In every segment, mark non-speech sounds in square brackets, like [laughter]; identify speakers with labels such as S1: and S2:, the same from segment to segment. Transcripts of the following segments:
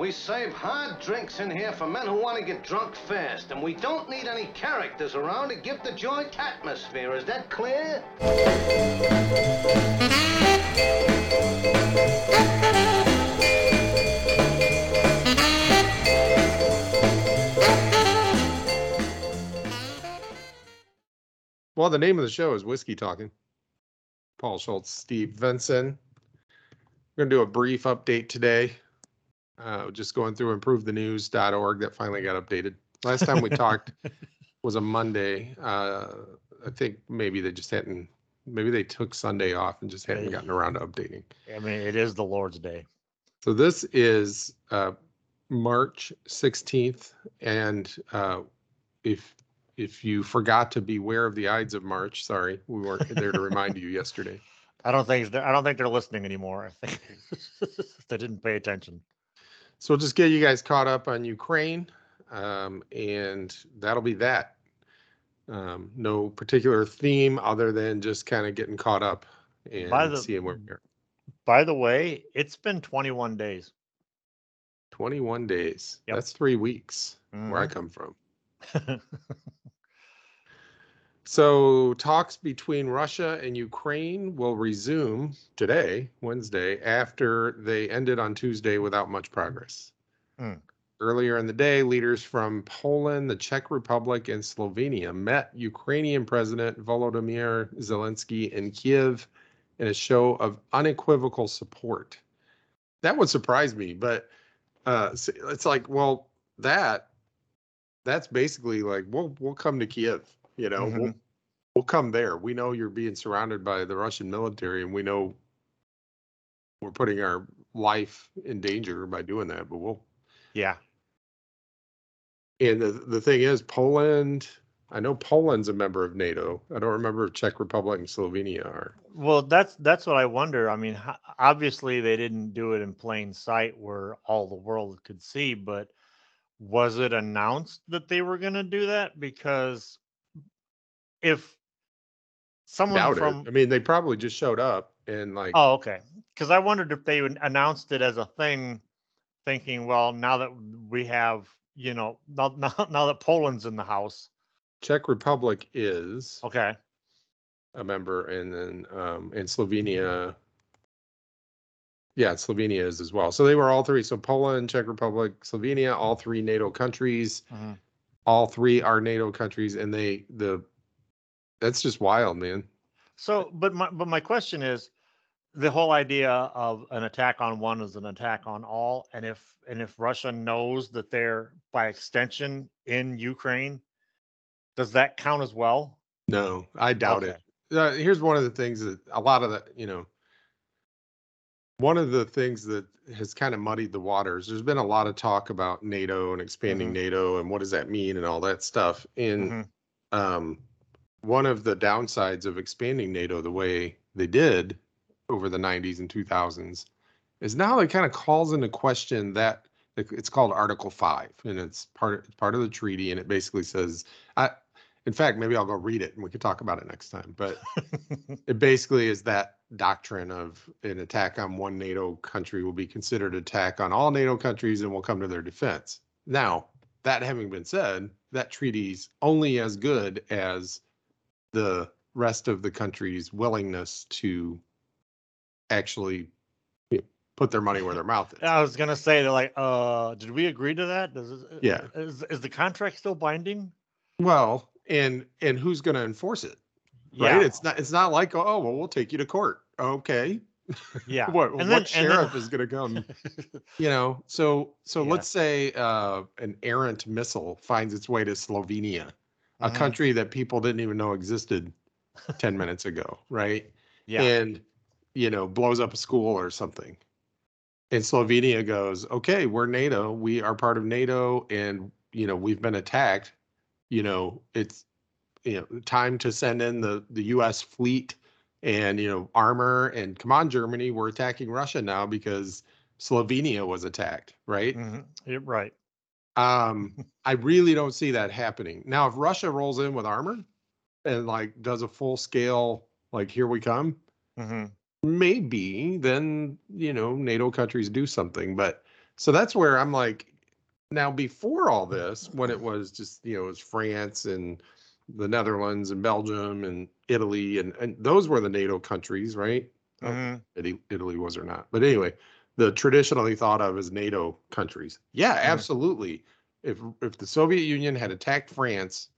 S1: We save hard drinks in here for men who want to get drunk fast, and we don't need any characters around to give the joint atmosphere. Is that clear?
S2: Well, the name of the show is Whiskey Talking. Paul Schultz, Steve Vinson. We're going to do a brief update today. Uh, just going through improvethenews.org that finally got updated. Last time we talked [laughs] was a Monday. Uh, I think maybe they just hadn't, maybe they took Sunday off and just hadn't gotten around to updating.
S3: I mean, it is the Lord's Day.
S2: So this is uh, March 16th, and uh, if if you forgot to beware of the Ides of March, sorry, we weren't there to remind you yesterday. [laughs]
S3: I don't think I don't think they're listening anymore. I think [laughs] they didn't pay attention.
S2: So we'll just get you guys caught up on Ukraine, um, and that'll be that. Um, no particular theme other than just kind of getting caught up and
S3: By the-
S2: seeing where we are.
S3: By the way, it's been 21 days.
S2: 21 days.
S3: Yep.
S2: That's three weeks where I
S3: Mhm.
S2: come from. [laughs] So talks between Russia and Ukraine will resume today, Wednesday, after they ended on Tuesday without much progress.
S3: Hmm.
S2: Earlier in the day, leaders from Poland, the Czech Republic, and Slovenia met Ukrainian President Volodymyr Zelensky in Kiev in a show of unequivocal support. That would surprise me, but uh, it's like, well, that that's basically like we'll we'll come to Kiev, you know, we'll
S3: Mhm.
S2: we'll come there. We know you're being surrounded by the Russian military, and we know we're putting our life in danger by doing that. But we'll.
S3: yeah.
S2: And the the thing is, Poland. I know Poland's a member of NATO. I don't remember if Czech Republic and Slovenia are.
S3: Well, that's that's what I wonder. I mean, obviously they didn't do it in plain sight where all the world could see, but was it announced that they were going to do that? Because if someone from.
S2: I mean, they probably just showed up and like.
S3: Oh, okay. Because I wondered if they would announced it as a thing, thinking, well, now that we have, you know, now, [laughs] now, now that Poland's in the house.
S2: Czech Republic is
S3: Okay.
S2: a member, and then um, and Slovenia. Yeah, Slovenia is as well. So they were all three. So Poland, Czech Republic, Slovenia, all three NATO countries.
S3: Mhm.
S2: All three are NATO countries, and they the. That's just wild, man.
S3: So, but my but my question is, the whole idea of an attack on one is an attack on all, and if and if Russia knows that they're by extension in Ukraine, does that count as well?
S2: No, I doubt
S3: Okay.
S2: it. Uh, here's one of the things that a lot of the, you know, one of the things that has kind of muddied the waters. There's been a lot of talk about NATO and expanding
S3: Mhm.
S2: NATO and what does that mean and all that stuff. And
S3: Mhm.
S2: um, one of the downsides of expanding NATO the way they did over the 90s and 2000s is now it kind of calls into question that it's called Article Five, and it's part it's part of the treaty, and it basically says, I, in fact, maybe I'll go read it and we could talk about it next time. But [laughs] it basically is that doctrine of an attack on one NATO country will be considered attack on all NATO countries and will come to their defense. Now, that having been said, that treaty's only as good as the rest of the country's willingness to actually you know, put their money where their mouth is.
S3: I was gonna say they're like, uh, did we agree to that? Does it,
S2: Yeah.
S3: is is the contract still binding?
S2: Well, and and who's going to enforce it?
S3: Yeah,
S2: Right? It's not it's not like oh well we'll take you to court. Okay. [laughs]
S3: yeah.
S2: What
S3: And
S2: what
S3: then- and then-
S2: sheriff is going to come? You know. So so [laughs]
S3: Yeah.
S2: let's say uh, an errant missile finds its way to Slovenia, a
S3: Mhm.
S2: country that people didn't even know existed ten [laughs] minutes ago, right?
S3: Yeah,
S2: and you know blows up a school or something and slovenia goes okay we're nato we are part of nato and you know we've been attacked you know it's you know time to send in the the us fleet and you know armor and come on germany we're attacking russia now because slovenia was attacked right
S3: Mhm. You're right.
S2: Um i really don't see that happening now if russia rolls in with armor and like does a full scale like here we come
S3: hmm
S2: maybe then you know nato countries do something but So that's where I'm like, now before all this, when it was just, you know, it was France and the Netherlands and Belgium and Italy and, and those were the NATO countries, right? I don't know
S3: Mhm.
S2: Italy, Italy was or not. But anyway, the traditionally thought of as NATO countries. Yeah, absolutely. If if the Soviet Union had attacked France,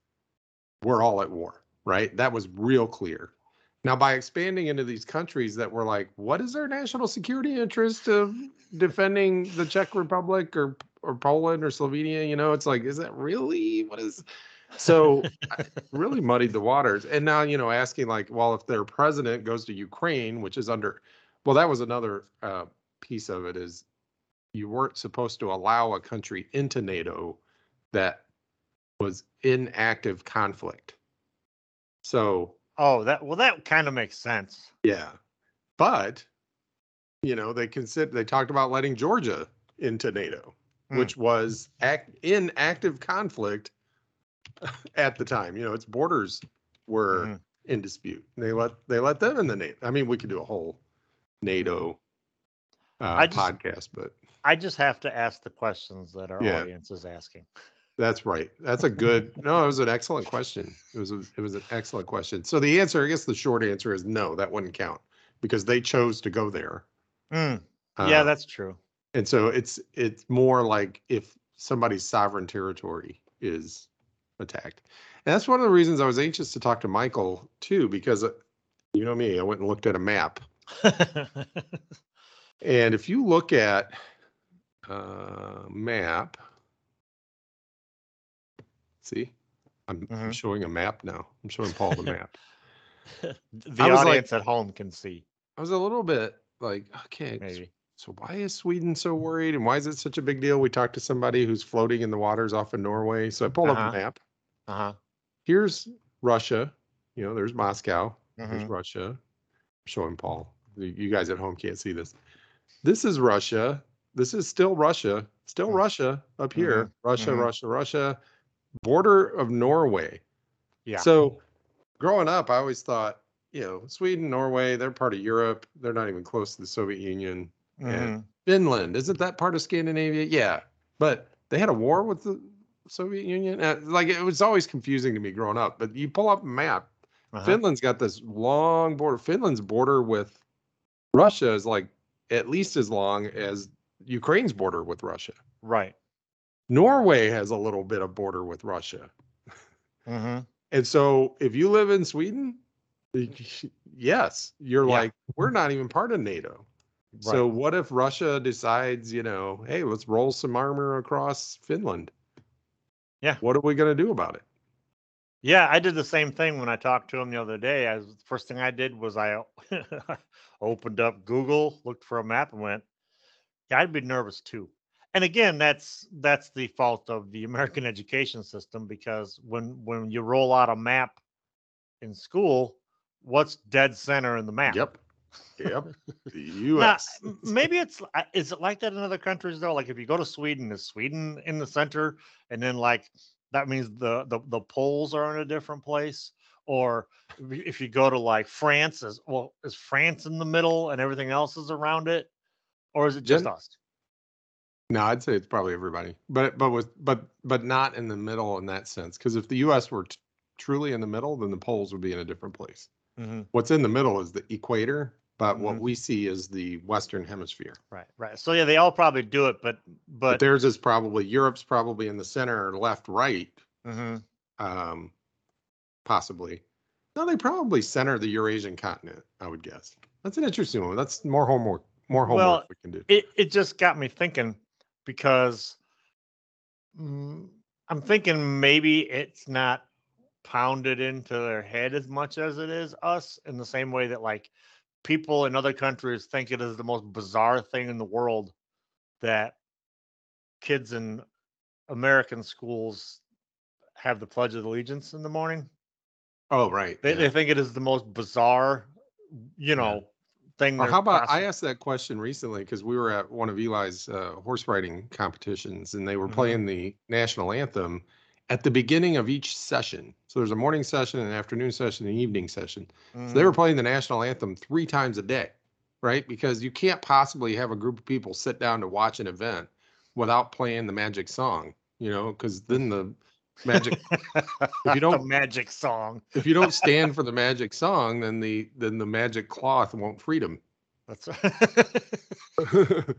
S2: we're all at war, right? That was real clear. Now, by expanding into these countries that were like, what is their national security interest of defending the Czech Republic or or Poland or Slovenia? You know, it's like, is that really what is? So really muddied the waters. And now, you know, asking like, well, if their president goes to Ukraine, which is under, well, that was another uh, piece of it is you weren't supposed to allow a country into NATO that was in active conflict. So
S3: Oh, that well, that kind of makes sense.
S2: yeah, but you know they consider they talked about letting Georgia into NATO,
S3: Hmm.
S2: which was act in active conflict [laughs] at the time. You know, its borders were
S3: Mhm.
S2: in dispute. They let they let them in the NATO. I mean, we could do a whole NATO uh,
S3: I just-
S2: podcast, but
S3: I just have to ask the questions that our
S2: Yeah.
S3: audience is asking.
S2: That's right. That's a good. No, it was an excellent question. It was a, it was an excellent question. So the answer, I guess, the short answer is no. That wouldn't count because they chose to go there.
S3: Mm, yeah,
S2: Uh,
S3: that's true.
S2: and so it's it's more like if somebody's sovereign territory is attacked, and that's one of the reasons I was anxious to talk to Michael too, because uh, you know me, I went and looked at a map, [laughs] and if you look at uh, map, see, I'm, I'm
S3: Mhm.
S2: showing a map now. I'm showing Paul the [laughs] map.
S3: the
S2: was like-
S3: audience at home can see,
S2: I was a little bit like, okay,
S3: maybe.
S2: so why is Sweden so worried, and why is it such a big deal? We talked to somebody who's floating in the waters off of Norway, so I pulled up
S3: Uh-huh.
S2: a map.
S3: Uh huh.
S2: Here's Russia. You know, there's Moscow. There's
S3: Mhm.
S2: Russia. Showing Paul. You guys at home can't see this. This is Russia. This is still Russia. Still
S3: Mm.
S2: Russia up here. Russia,
S3: mhm.
S2: Russia, Russia. Border of Norway.
S3: Yeah.
S2: So growing up, I always thought, you know, Sweden, Norway, they're part of Europe. They're not even close to the Soviet Union. and-
S3: Mhm.
S2: Finland, isn't that part of Scandinavia? Yeah. But they had a war with the Soviet Union. Uh, like it was always confusing to me growing up. But you pull up a map,
S3: Uh-huh.
S2: Finland's got this long border. Finland's border with Russia is like at least as long as Ukraine's border with Russia.
S3: Right.
S2: Norway has a little bit of border with Russia.
S3: hmm
S2: And so if you live in Sweden, [laughs] yes, you're
S3: Yeah.
S2: like, we're not even part of NATO. So what if Russia decides, you know, hey, let's roll some armor across Finland?
S3: Yeah.
S2: What are we going to do about it?
S3: Yeah, I did the same thing when I talked to him the other day. I was, first thing I did was I [laughs] opened up Google, looked for a map, and went, "Yeah, I'd be nervous too." And again, that's that's the fault of the [laughs] American education system because when when you roll out a map in school, what's dead center in the map?
S2: Yep. Yep. [laughs] The US.
S3: m- maybe it's uh, is it like that in other countries though? Like if you go to Sweden, is Sweden in the center, and then like that means the the, the poles are in a different place? Or if you- go to like France, is well is France in the middle and everything else is around it, or is it just
S2: Gen-
S3: us?
S2: No, I'd say it's probably everybody, but but with but but not in the middle in that sense. Because if the U.S. were t- truly in the middle, then the poles would be in a different place.
S3: hmm
S2: What's in the middle is the equator, but what
S3: Mhm.
S2: we see is the Western Hemisphere.
S3: Right, right. So yeah, they all probably do it, but
S2: But,
S3: but,
S2: theirs is probably Europe's probably in the center, left, right,
S3: Mhm.
S2: um, possibly. No, they probably center the Eurasian continent. I would guess. That's an interesting one. That's more homework. More homework
S3: Well,
S2: we can do.
S3: it it just got me thinking because mm, I'm thinking maybe it's not pounded into their head as much as it is us in the same way that like people in other countries think it is the most bizarre thing in the world that kids in American schools have the Pledge of Allegiance in the morning.
S2: Oh, right.
S3: They,
S2: yeah.
S3: they think it is the most bizarre, you know, thing.
S2: Or how about I asked that question recently because we were at one of Eli's uh, horse riding competitions and they were
S3: Mhm.
S2: playing the national anthem at the beginning of each session. So there's a morning session, an afternoon session, an evening session. So they were playing the national anthem three times a day, right? Because you can't possibly have a group of people sit down to watch an event without playing the magic song, you know, because then the magic [laughs] if
S3: you
S2: don't-
S3: magic song.
S2: if you don't [laughs] stand for the magic song, then the then the magic cloth won't freedom.
S3: That's right. [laughs]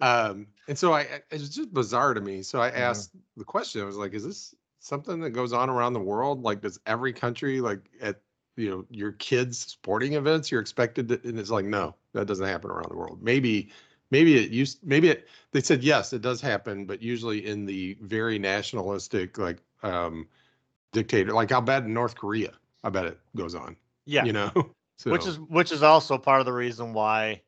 S2: um, and so I, it's just bizarre to me. So I
S3: Mhm.
S2: asked the question. I was like, "Is this something that goes on around the world? Like, does every country like at you know your kids' sporting events you're expected to?" And it's like, no, that doesn't happen around the world. Maybe, maybe it used. Maybe it. They said yes, it does happen, but usually in the very nationalistic like um dictator. Like, I'll bet in North Korea. I bet it goes on.
S3: yeah.
S2: You know. [laughs]
S3: which is which is also part of the reason why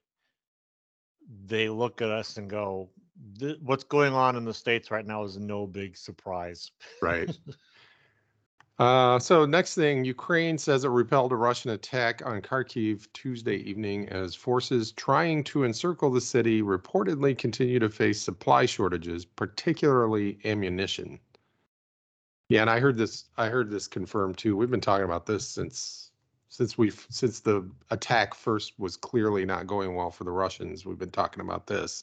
S3: they look at us and go what's going on in the states right now is no big surprise
S2: Right. [laughs] Uh, so next thing, Ukraine says it repelled a Russian attack on Kharkiv Tuesday evening as forces trying to encircle the city reportedly continue to face supply shortages, particularly ammunition. Yeah, and I heard this. I heard this confirmed too. We've been talking about this since since we've since the attack first was clearly not going well for the Russians. We've been talking about this.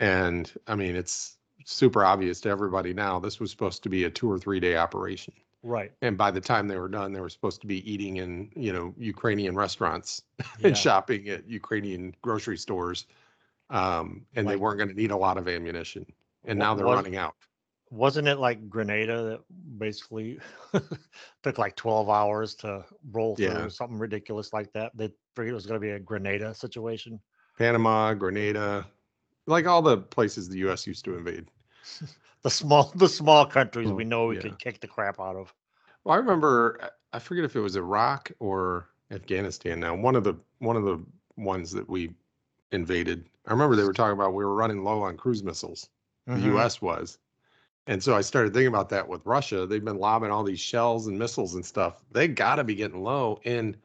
S2: And I mean, it's super obvious to everybody now. This was supposed to be a two or three day operation.
S3: Right
S2: And by the time they were done, they were supposed to be eating in, you know, Ukrainian restaurants [laughs]
S3: yeah.
S2: and shopping at Ukrainian grocery stores. Um, and they weren't going to need a lot of ammunition. And now they're
S3: was-
S2: running out.
S3: wasn't it like grenada that basically [laughs] took like 12 hours to roll through
S2: Yeah.
S3: something ridiculous like that they figured it was going to be a grenada situation
S2: Panama, Grenada, like all the places the U.S. used to invade. [laughs]
S3: the small [laughs] the small countries
S2: Oh,
S3: we know we
S2: yeah.
S3: could kick the crap out of
S2: Well, I remember I- I forget if it was Iraq or Afghanistan now. One of the one of the ones that we invaded. I remember they were talking about we were running low on cruise missiles. The
S3: Mhm.
S2: US was. And so I started thinking about that with Russia. They've been lobbing all these shells and missiles and stuff. They got to be getting low and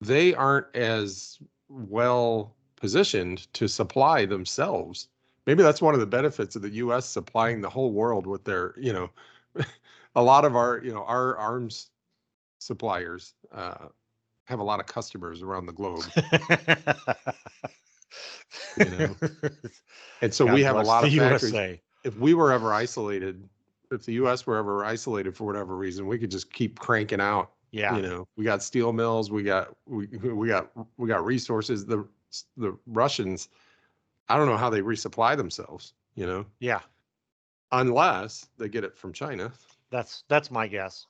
S2: they aren't as well positioned to supply themselves. Maybe that's one of the benefits of the US supplying the whole world with their, you know, [laughs] a lot of our, you know, our arms suppliers uh, have a lot of customers around the globe. You know, [laughs] And so
S3: God
S2: we have a lot of factories.
S3: USA.
S2: If we were ever isolated, if the US were ever isolated for whatever reason, we could just keep cranking out.
S3: Yeah.
S2: You know, we got steel mills, we got we [laughs] we got we got resources. The the Russians, I don't know how they resupply themselves, you know,
S3: Yeah.
S2: unless they get it from China.
S3: That's that's my guess.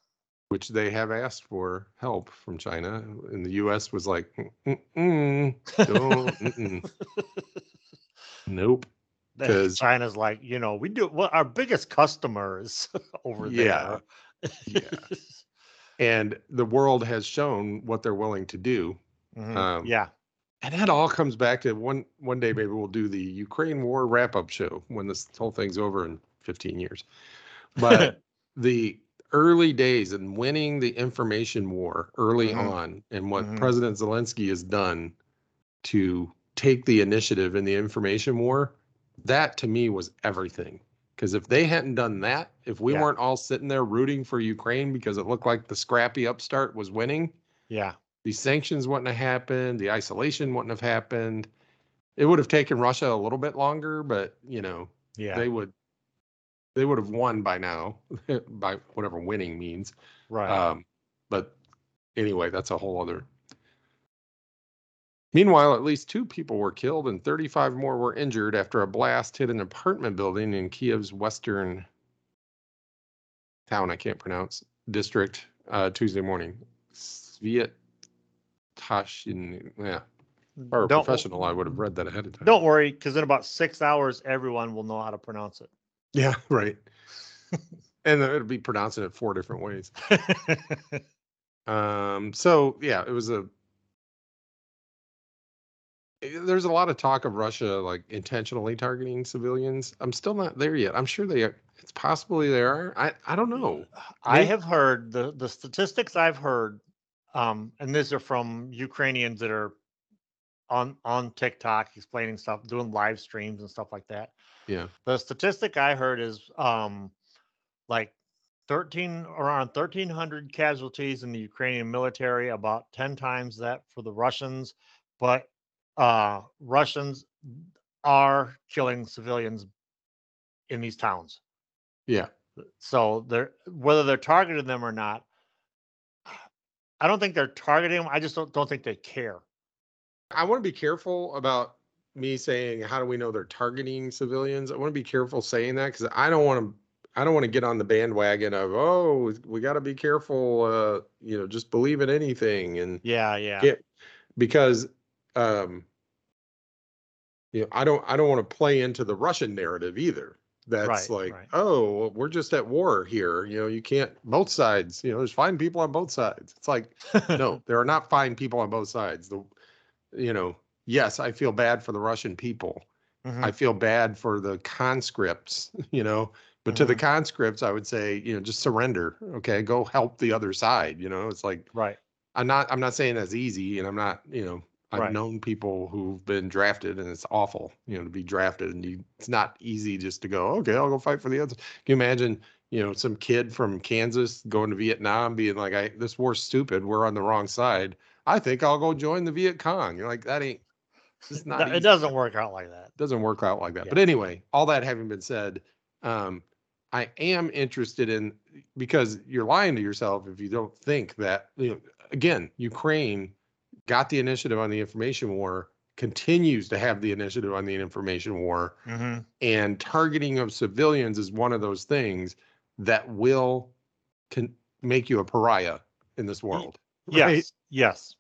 S2: which they have asked for help from China, and the U.S. was like, Mm-mm, don't, [laughs] mm-mm. nope.
S3: That
S2: 'Cause-
S3: China's like, you know, we do well, our biggest customers [laughs] over
S2: Yeah,
S3: there.
S2: yeah. [laughs] And the world has shown what they're willing to do,
S3: Mhm,
S2: Um,
S3: yeah.
S2: And that all comes back to one one day maybe we'll do the Ukraine war wrap up show when this whole thing's over in 15 years. But [laughs] the early days and winning the information war early
S3: Mhm.
S2: on and what
S3: Mhm.
S2: President Zelensky has done to take the initiative in the information war, that to me was everything. Because if they hadn't done that, if we
S3: Yeah.
S2: weren't all sitting there rooting for Ukraine because it looked like the scrappy upstart was winning,
S3: yeah.
S2: These sanctions wouldn't have happened, the isolation wouldn't have happened. It would have taken Russia a little bit longer, but you know,
S3: Yeah.
S2: they would they would have won by now [laughs] by whatever winning means
S3: right.
S2: um but anyway that's a whole other meanwhile at least two people were killed and 35 more were injured after a blast hit an apartment building in kiev's western town i can't pronounce district uh tuesday morning sviet Tashin, yeah or a
S3: Don't-
S2: professional i would have read that ahead of time
S3: Don't worry, because in about six hours, everyone will know how to pronounce it.
S2: yeah [laughs] right [laughs] and it'll be pronounced in it four different ways. [laughs] Um, so yeah, it was a eh, there's a lot of talk of Russia like intentionally targeting civilians. I'm still not there yet. I'm sure they are. It's possibly they are. I I don't know.
S3: I
S2: They-
S3: have heard the the statistics I've heard, um, and these are from Ukrainians that are on on TikTok explaining stuff, doing live streams and stuff like that.
S2: Yeah.
S3: The statistic I heard is um, like 13 around 1,300 casualties in the Ukrainian military, about 10 times that for the Russians. But uh, Russians are killing civilians in these towns.
S2: Yeah.
S3: So they're whether they're targeting them or not, I don't think they're targeting them. I just don't don't think they care.
S2: I want to be careful about me saying how do we know they're targeting civilians. I want to be careful saying that because I don't want to. I don't want to get on the bandwagon of oh we got to be careful. Uh, you know, just believe in anything and
S3: Yeah, yeah.
S2: get because um, you know I don't I don't want to play into the Russian narrative either. That's
S3: Right,
S2: like
S3: right.
S2: oh we're just at war here. You know you can't both sides. You know there's fine people on both sides. It's like no, [laughs] there are not fine people on both sides. The, you know, yes, I feel bad for the Russian people.
S3: Mhm.
S2: I feel bad for the conscripts, [laughs] you know, but to the conscripts, I would say, you know, just surrender. Okay, go help the other side. You know, it's like
S3: right.
S2: I'm not. I'm not saying that's easy, and I'm not. You know, I've
S3: Right.
S2: known people who've been drafted, and it's awful. You know, to be drafted, and you, it's not easy just to go. Okay, I'll go fight for the others. Can you imagine? You know, some kid from Kansas going to Vietnam, being like, "I this war's stupid. We're on the wrong side. I think I'll go join the Viet Cong." You're like, that ain't. It's not.
S3: Th-
S2: easy
S3: It doesn't work out like that.
S2: It doesn't work out like that.
S3: Yeah.
S2: But anyway, all that having been said, um, I am interested in because you're lying to yourself if you don't think that you know again, Ukraine got the initiative on the information war, continues to have the initiative on the information war,
S3: hmm
S2: and targeting of civilians is one of those things that will can make you a pariah in this world. [laughs] right?
S3: Yes, yes.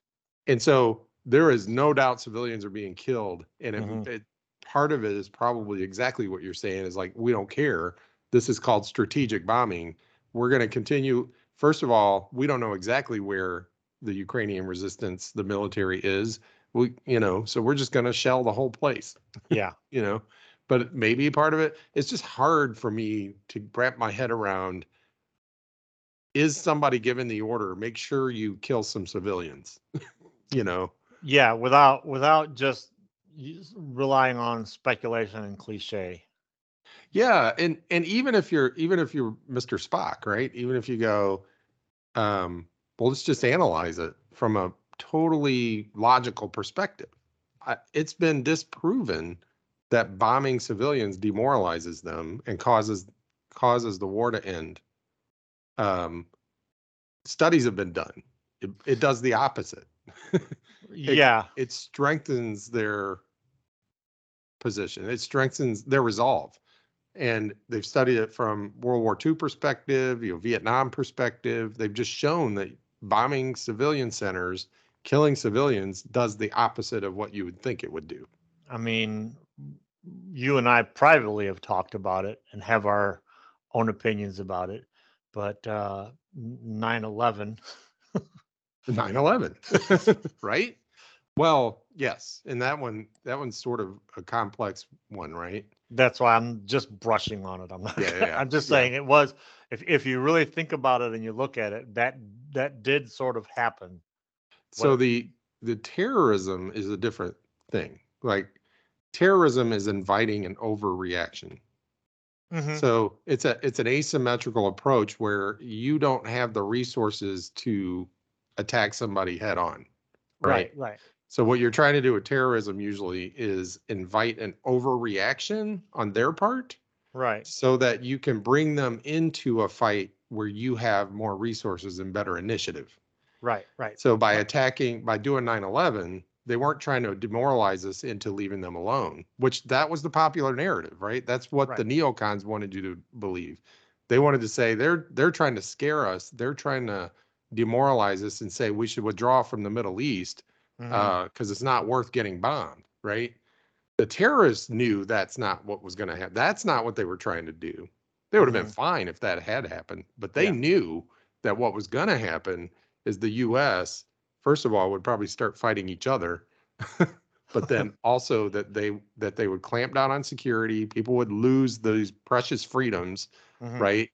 S2: And so there is no doubt civilians are being killed. And it,
S3: Mhm.
S2: it, part of it is probably exactly what you're saying is like, we don't care. This is called strategic bombing. We're going to continue. First of all, we don't know exactly where the Ukrainian resistance, the military is. We, you know, so we're just going to shell the whole place,
S3: Yeah. [laughs]
S2: you know, but maybe part of it, it's just hard for me to wrap my head around. Is somebody given the order? Make sure you kill some civilians, [laughs] you know?
S3: Yeah, without without just relying on speculation and cliche.
S2: Yeah, and and even if you're even if you're Mr. Spock, right? Even if you go, um, well, let's just analyze it from a totally logical perspective. I, it's been disproven that bombing civilians demoralizes them and causes causes the war to end. Um, studies have been done. It, it does the opposite. [laughs]
S3: yeah,
S2: it strengthens their position. It strengthens their resolve. And they've studied it from World War II perspective, you know, Vietnam perspective. They've just shown that bombing civilian centers, killing civilians, does the opposite of what you would think it would do.
S3: I mean, you and I privately have talked about it and have our own opinions about it, but uh 9/11
S2: 9/11, [laughs] [laughs] right? Well, yes, and that one, that one's sort of a complex one, right?
S3: that's why I'm just brushing on it. I'm not
S2: Yeah, yeah, yeah, [laughs]
S3: I'm just saying it was if if you really think about it and you look at it, that that did sort of happen.
S2: So
S3: What-
S2: the the terrorism is a different thing. Like terrorism is inviting an overreaction.
S3: Mhm.
S2: So it's a it's an asymmetrical approach where you don't have the resources to attack somebody head on. Right.
S3: Right, right.
S2: So what you're trying to do with terrorism usually is invite an overreaction on their part
S3: Right.
S2: so that you can bring them into a fight where you have more resources and better initiative.
S3: Right, right.
S2: So by attacking, by doing 9/11, they weren't trying to demoralize us into leaving them alone, which that was the popular narrative, right? That's what the neocons wanted you to believe. They wanted to say they're they're trying to scare us. They're trying to demoralize us and say we should withdraw from the Middle East
S3: mm-hmm.
S2: uh, because it's not worth getting bombed, right? The terrorists knew that's not what was going to happen. That's not what they were trying to do. They would have been
S3: Mhm.
S2: fine if that had happened, but they
S3: Yeah.
S2: knew that what was going to happen is the U.S. first of all would probably start fighting each other, [laughs] but [laughs] then also that they that they would clamp down on security. People would lose those precious freedoms,
S3: Mhm.
S2: right?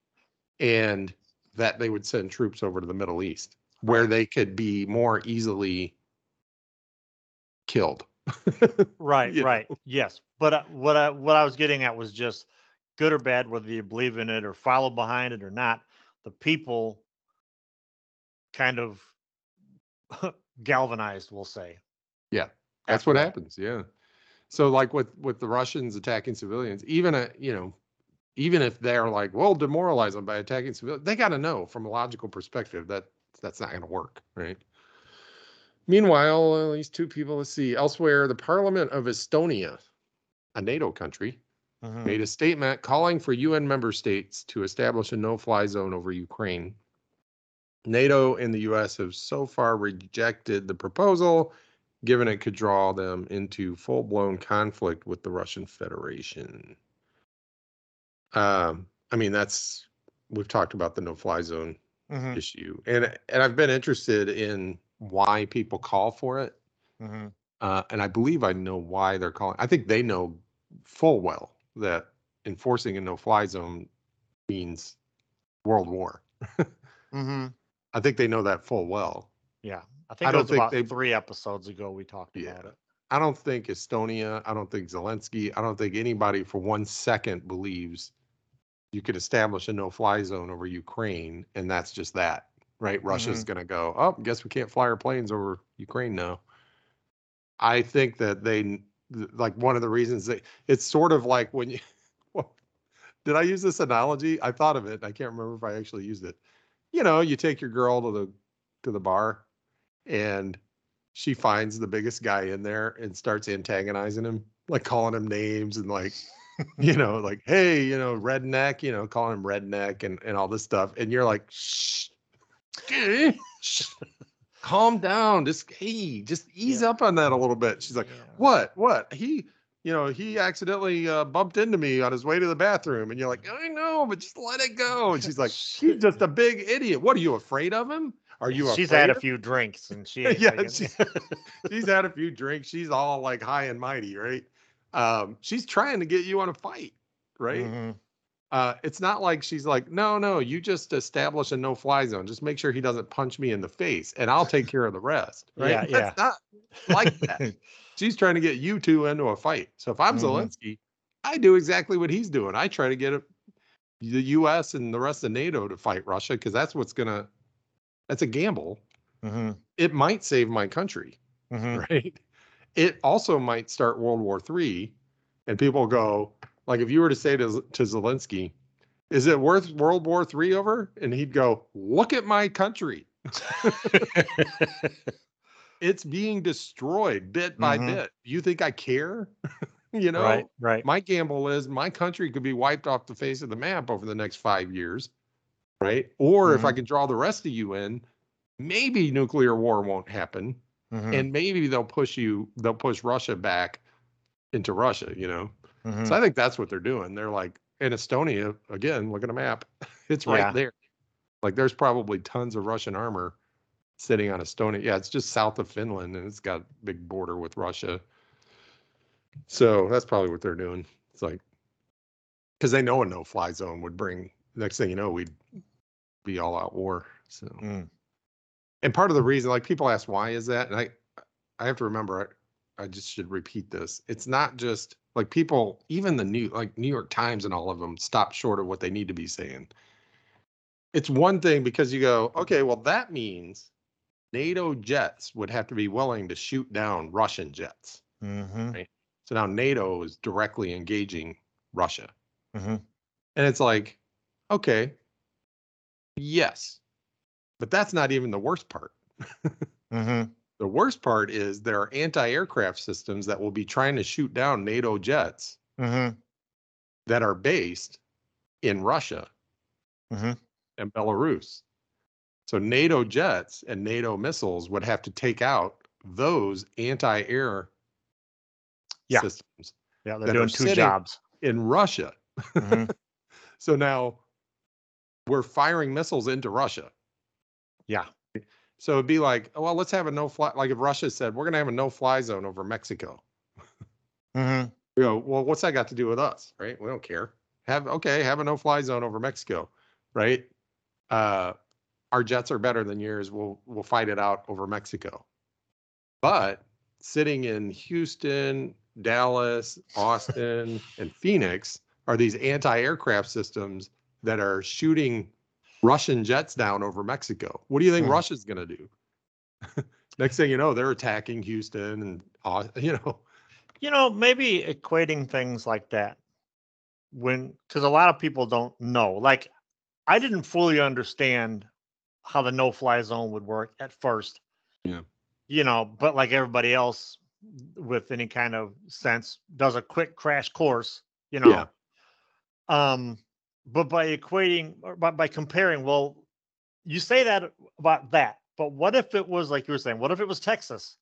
S2: And that they would send troops over to the Middle East where they could be more easily killed. [laughs]
S3: Right,
S2: you know?
S3: right. Yes. But uh, what I what I was getting at was just good or bad, whether you believe in it or follow behind it or not. The people kind of [laughs] galvanized, we'll say.
S2: Yeah, that's
S3: after
S2: what
S3: that.
S2: happens. Yeah. So like with with the Russians attacking civilians, even a you know, even if they're like, well, demoralize them by attacking civilians, they got to know from a logical perspective that that's not going to work, right? Meanwhile, uh, at least two people. Let's see. Elsewhere, the Parliament of Estonia, a NATO country,
S3: Mhm.
S2: made a statement calling for UN member states to establish a no-fly zone over Ukraine. NATO and the US have so far rejected the proposal, given it could draw them into full-blown conflict with the Russian Federation. Um, I mean, that's we've talked about the no-fly zone
S3: Mhm.
S2: issue, and and I've been interested in why people call for it.
S3: Mhm.
S2: Uh, and I believe I know why they're calling. I think they know full well that enforcing a no-fly zone means world war.
S3: Mhm.
S2: I think they know that full well.
S3: Yeah. I think it
S2: don't
S3: was
S2: think
S3: about
S2: they-
S3: three episodes ago we talked
S2: Yeah.
S3: about it.
S2: I don't think Estonia, I don't think Zelensky, I don't think anybody for one second believes you could establish a no-fly zone over Ukraine, and that's just that, right? Russia's going to go, oh, guess we can't fly our planes over Ukraine now. I think that they, th- like, one of the reasons they, it's sort of like when you, [laughs] did I use this analogy? I thought of it. I can't remember if I actually used it. You know, you take your girl to the to the bar, and she finds the biggest guy in there and starts antagonizing him, like calling him names and like, [laughs] you know, like, hey, you know, redneck, you know, calling him redneck and, and all this stuff. And you're like, shh, [laughs] shh, calm down. Just, hey, just ease
S3: Yeah.
S2: up on that a little bit. She's like,
S3: Yeah.
S2: what, what? He, you know, he accidentally uh, bumped into me on his way to the bathroom. And you're like, I know, but just let it go. And she's like, [laughs] he's just a big idiot. What are you afraid of him? Are you
S3: She's had a few drinks and she [laughs]
S2: Yeah, she's- [laughs] she's had a few drinks. She's all like high and mighty, right? Um, she's trying to get you on a fight, right?
S3: Mhm.
S2: Uh, it's not like she's like, no, no, you just establish a no-fly zone. Just make sure he doesn't punch me in the face, and I'll take care of the rest. Right?
S3: Yeah, [laughs] yeah.
S2: Not like that. [laughs] she's trying to get you two into a fight. So if I'm
S3: Mhm.
S2: Zelensky, I do exactly what he's doing. I try to get a, the U.S. and the rest of NATO to fight Russia because that's what's gonna. That's a gamble.
S3: Mhm.
S2: It might save my country
S3: Mhm. [laughs]
S2: right? It also might start World War Three, and people go like, if you were to say to to Zelensky, "Is it worth World War Three over?" and he'd go, "Look at my country; [laughs] it's being destroyed bit by
S3: Mhm.
S2: bit. You think I care? [laughs] you know,
S3: right, right.
S2: my gamble is my country could be wiped off the face of the map over the next five years, right? Or if I
S3: Mhm.
S2: can draw the rest of you in, maybe nuclear war won't happen
S3: Mhm.
S2: and maybe they'll push you they'll push russia back into russia you know
S3: Mhm.
S2: so i think that's what they're doing. They're like in estonia again look at a map [laughs] it's right
S3: Yeah.
S2: there. Like there's probably tons of russian armor sitting on estonia. Yeah it's just south of finland and it's got a big border with russia. So that's probably what they're doing. It's like because they know a no-fly zone would bring next thing you know we'd be all out war so.
S3: Mm.
S2: and part of the reason like people ask why is that? And i i have to remember i, I just should repeat this. It's not just like people even the new like new york times and all of them stop short of what they need to be saying it's one thing because you go okay well that means nato jets would have to be willing to shoot down russian jets
S3: Mhm.
S2: Right. so now nato is directly engaging russia
S3: Mhm.
S2: and it's like okay yes but that's not even the worst part [laughs]
S3: Mhm.
S2: The worst part is there are anti-aircraft systems that will be trying to shoot down NATO jets
S3: Mhm.
S2: that are based in Russia
S3: Mhm.
S2: and Belarus. So NATO jets and NATO missiles would have to take out those anti-air
S3: Yeah.
S2: systems
S3: Yeah, they're doing two jobs.
S2: in Russia.
S3: Mhm. [laughs]
S2: So now we're firing missiles into Russia.
S3: Yeah.
S2: So it'd be like, oh, well, let's have a no fly. Like if Russia said, we're going to have a no fly zone over Mexico.
S3: Mhm.
S2: We go, well, what's that got to do with us? Right? We don't care. Have okay, have a no fly zone over Mexico, right? Uh our jets are better than yours. We'll we'll fight it out over Mexico. But sitting in Houston, Dallas, Austin, [laughs] and Phoenix are these anti-aircraft systems that are shooting Russian jets down over Mexico. What do you think
S3: Hmm.
S2: Russia's going to do? [laughs] Next thing you know, they're attacking Houston and [laughs] you know
S3: You know, maybe equating things like that when because a lot of people don't know. Like, I didn't fully understand how the no-fly zone would work at first.
S2: Yeah.
S3: You know, but like everybody else with any kind of sense, does a quick crash course. You know.
S2: Yeah.
S3: Um, but by equating or by, by comparing, well, you say that about that, but what if it was like you were saying? What if it was Texas,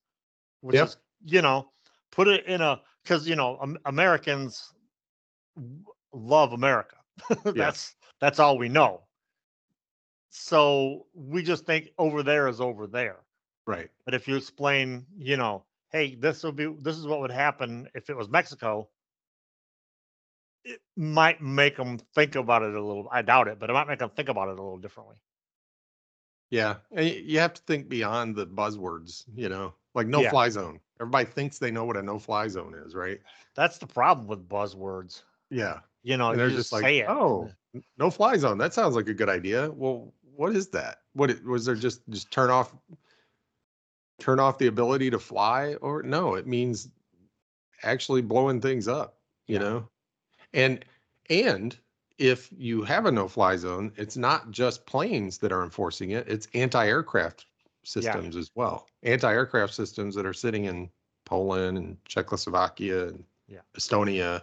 S3: which
S2: Yep.
S3: is you know, put it in a because you know Am- Americans love America. [laughs] that's that's all we know. So we just think over there is over there.
S2: Right.
S3: But if you explain, you know, hey, this will be this is what would happen if it was Mexico, it might make them think about it a little. I doubt it, but it might make them think about it a little differently.
S2: Yeah. And you have to think beyond the buzzwords, you know, like no
S3: Yeah.
S2: fly zone. Everybody thinks they know what a no fly zone is, right?
S3: That's the problem with buzzwords.
S2: Yeah.
S3: You know,
S2: and they're
S3: just,
S2: just like,
S3: say it.
S2: oh, no fly zone. That sounds like a good idea. Well, what is that? What was there just just turn off turn off the ability to fly or no, it means actually blowing things up, you
S3: Yeah.
S2: know? And and if you have a no fly zone, it's not just planes that are enforcing it, it's anti-aircraft systems as well. Anti-aircraft systems that are sitting in Poland and Czechoslovakia and
S3: Yeah.
S2: Estonia.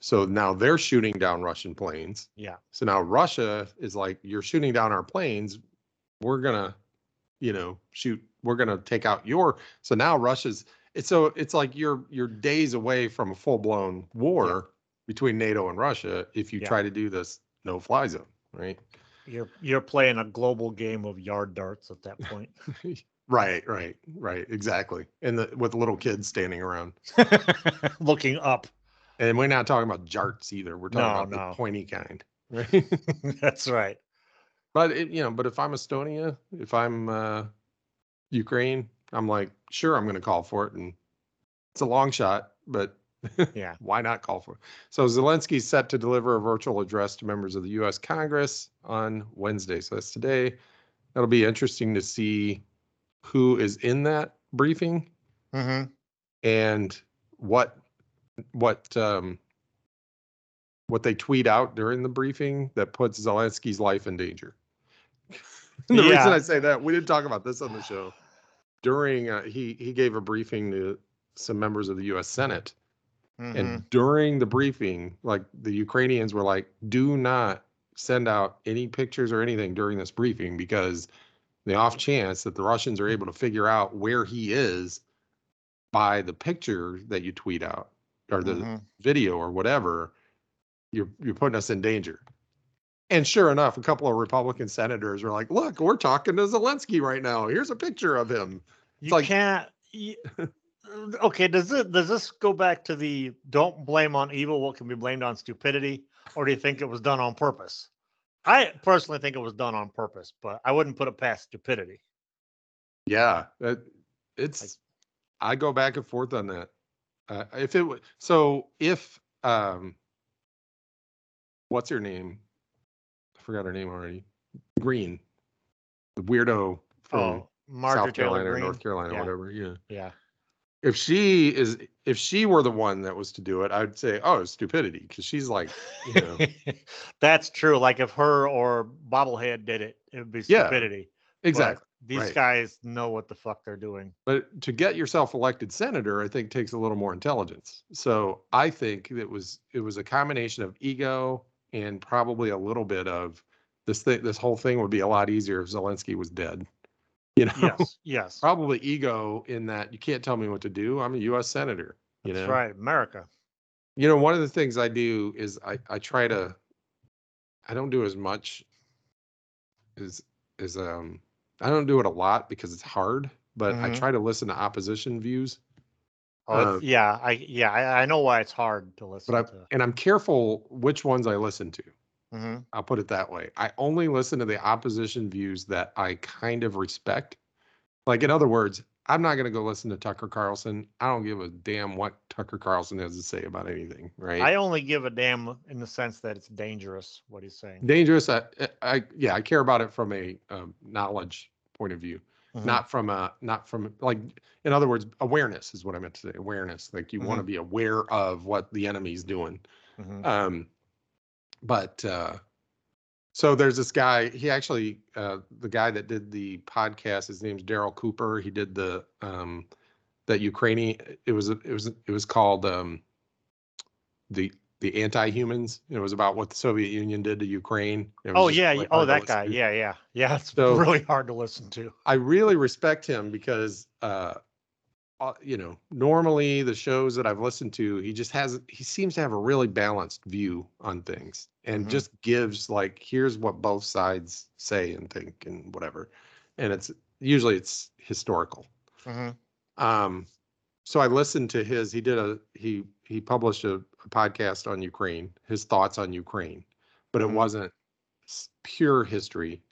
S2: So now they're shooting down Russian planes.
S3: Yeah.
S2: So now Russia is like, you're shooting down our planes. We're gonna, you know, shoot. We're gonna take out your. So now Russia's. It's so it's like you're you're days away from a full blown war between NATO and Russia if you
S3: Yeah.
S2: try to do this no fly zone, right?
S3: You're you're playing a global game of yard darts at that point. [laughs]
S2: Right, right, right, exactly. And the, with little kids standing around. [laughs]
S3: Looking up.
S2: And we're not talking about jarts either. We're talking
S3: No,
S2: about
S3: no.
S2: the pointy kind. [laughs] Right.
S3: That's right.
S2: But it, you know, but if I'm Estonia, if I'm uh, Ukraine, I'm like, sure, I'm going to call for it, and it's a long shot, but
S3: Yeah. [laughs]
S2: why not call for it? So Zelensky's set to deliver a virtual address to members of the U.S. Congress on Wednesday. So that's today. That'll be interesting to see who is in that briefing
S3: hmm
S2: and what what um, what they tweet out during the briefing that puts Zelensky's life in danger. [laughs] The reason I say that we didn't talk about this on the show during uh, he he gave a briefing to some members of the U.S. Senate,
S3: hmm
S2: and during the briefing, like the Ukrainians were like, "Do not send out any pictures or anything during this briefing because the off chance that the Russians are able to figure out where he is by the picture that you tweet out or the
S3: Mhm.
S2: video or whatever, you're you're putting us in danger. And sure enough, a couple of Republican senators were like, "Look, we're talking to Zelensky right now. Here's a picture of him."
S3: You
S2: like-
S3: can't. [laughs] okay, does it does this go back to the don't blame on evil what can be blamed on stupidity, or do you think it was done on purpose? I personally think it was done on purpose, but I wouldn't put it past stupidity.
S2: Yeah, it's. I go back and forth on that. Uh, if it was so, if um, what's her name? I forgot her name already. Greene, the weirdo from
S3: Oh,
S2: South
S3: Taylor
S2: Carolina or North Carolina,
S3: Yeah.
S2: whatever. Yeah.
S3: Yeah,
S2: if she is if she were the one that was to do it i'd say oh stupidity because she's like you know [laughs]
S3: that's true. Like if her or Bobblehead did it, it would be
S2: Yeah,
S3: stupidity. But
S2: exactly
S3: These
S2: right.
S3: guys know what the fuck they're doing.
S2: but to get yourself elected senator i think takes a little more intelligence so i think it was it was a combination of ego and probably a little bit of this thing this whole thing would be a lot easier if zelensky was dead you know
S3: Yes, [laughs] yes.
S2: probably ego in that you can't tell me what to do i'm a us senator you
S3: That's
S2: know
S3: right. America.
S2: you know one of the things i do is i i try to i don't do as much as as um i don't do it a lot because it's hard but i
S3: Mhm.
S2: try to listen to opposition views
S3: Oh,
S2: Uh,
S3: yeah, I yeah, I, I know why it's hard to listen
S2: but i
S3: to.
S2: and i'm careful which ones i listen to
S3: hmm
S2: i'll put it that way. I only listen to the opposition views that i kind of respect. Like in other words i'm not going to go listen to tucker carlson. I don't give a damn what tucker carlson has to say about anything right?
S3: I only give a damn in the sense that it's dangerous what he's saying.
S2: dangerous I, I yeah i care about it from a um, knowledge point of view
S3: Mhm.
S2: not from a not from like in other words awareness is what i meant to say awareness. Like you want to be aware of what the enemy's doing.
S3: Mhm.
S2: um but uh so there's this guy he actually uh the guy that did the podcast his name's darryl cooper he did the um that ukrainian it was it was it was called um the the anti-humans it was about what the soviet union did to ukraine
S3: Oh yeah, y- oh that guy.
S2: to.
S3: Yeah, yeah, yeah. [laughs] It's
S2: So-
S3: really hard to listen to.
S2: I really respect him because, uh, uh, you know, normally the shows that I've listened to, he just has, he seems to have a really balanced view on things and
S3: Mhm.
S2: just gives like, here's what both sides say and think and whatever. And it's usually it's historical.
S3: Mhm.
S2: Um, so I listened to his, he did a, he, he published a, a podcast on Ukraine, his thoughts on Ukraine, but
S3: Mhm.
S2: it wasn't pure history.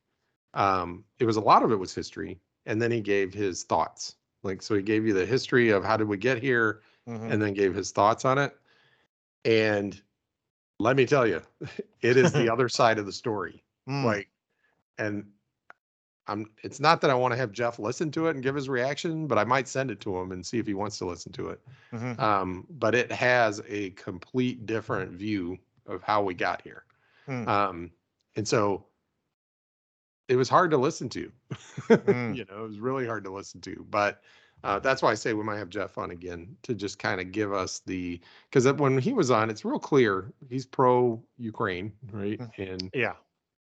S2: Um, it was a lot of it was history. And then he gave his thoughts. Like, so he gave you the history of how did we get here
S3: Mhm.
S2: and then gave his thoughts on it. And let me tell you, [laughs] it is the [laughs] other side of the story
S3: Mm.
S2: like and i'm it's not that i want to have jeff listen to it and give his reaction but i might send it to him and see if he wants to listen to it
S3: Mhm.
S2: um but it has a complete different view of how we got here
S3: Hmm.
S2: um and so it was hard to listen to [laughs]
S3: Mm.
S2: you know it was really hard to listen to but uh, that's why I say we might have Jeff on again to just kind of give us the because when he was on, it's real clear he's pro Ukraine, right? And
S3: Yeah.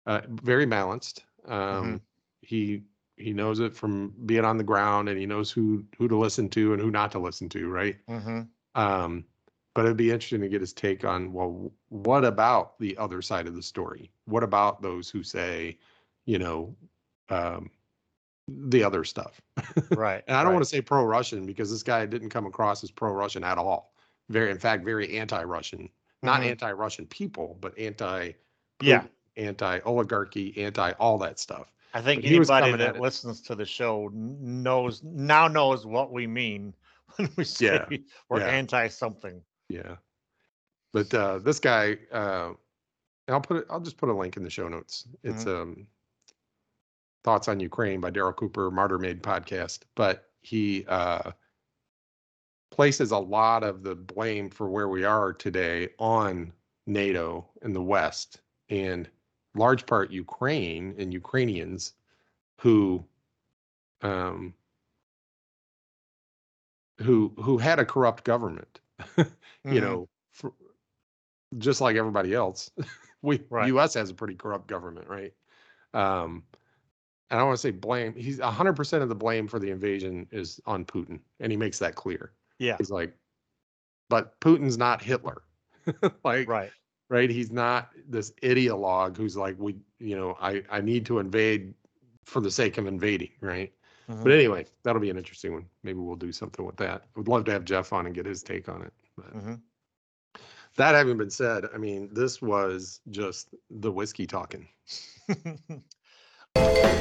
S2: uh, very balanced. Um, He he knows it from being on the ground, and he knows who who to listen to and who not to listen to, right?
S3: hmm
S2: Um, but it'd be interesting to get his take on well, what about the other side of the story? What about those who say, you know, um, the other stuff? [laughs]
S3: Right.
S2: And I don't
S3: right.
S2: want to say pro-Russian because this guy didn't come across as pro-Russian at all. Very, in fact, very anti-Russian. Not
S3: Mhm.
S2: anti-Russian people, but anti.
S3: Yeah.
S2: Anti-oligarchy, anti all that stuff.
S3: I think
S2: But
S3: anybody that listens to the show knows now knows what we mean [laughs] when we say
S2: Yeah,
S3: we're
S2: yeah.
S3: anti something.
S2: Yeah. But uh, this guy, uh, I'll put it. I'll just put a link in the show notes. It's um, thoughts on Ukraine by Darryl Cooper, Martyr Made podcast. But he uh, places a lot of the blame for where we are today on NATO and the West, and large part Ukraine and Ukrainians who um, who who had a corrupt government [laughs] you
S3: Mhm.
S2: know, for, just like everybody else, [laughs] we
S3: Right.
S2: U.S. has a pretty corrupt government, right? Um, and I want to say blame. He's hundred percent of the blame for the invasion is on Putin, and he makes that clear.
S3: Yeah.
S2: He's like, but Putin's not Hitler, [laughs] like,
S3: Right.
S2: right? He's not this ideologue who's like, we, you know, I I need to invade for the sake of invading, right?
S3: Mhm.
S2: But anyway, that'll be an interesting one. Maybe we'll do something with that. I Would love to have Jeff on and get his take on it. But
S3: Mhm.
S2: that having been said, I mean, this was just the whiskey talking. [laughs]
S3: Mm-hmm.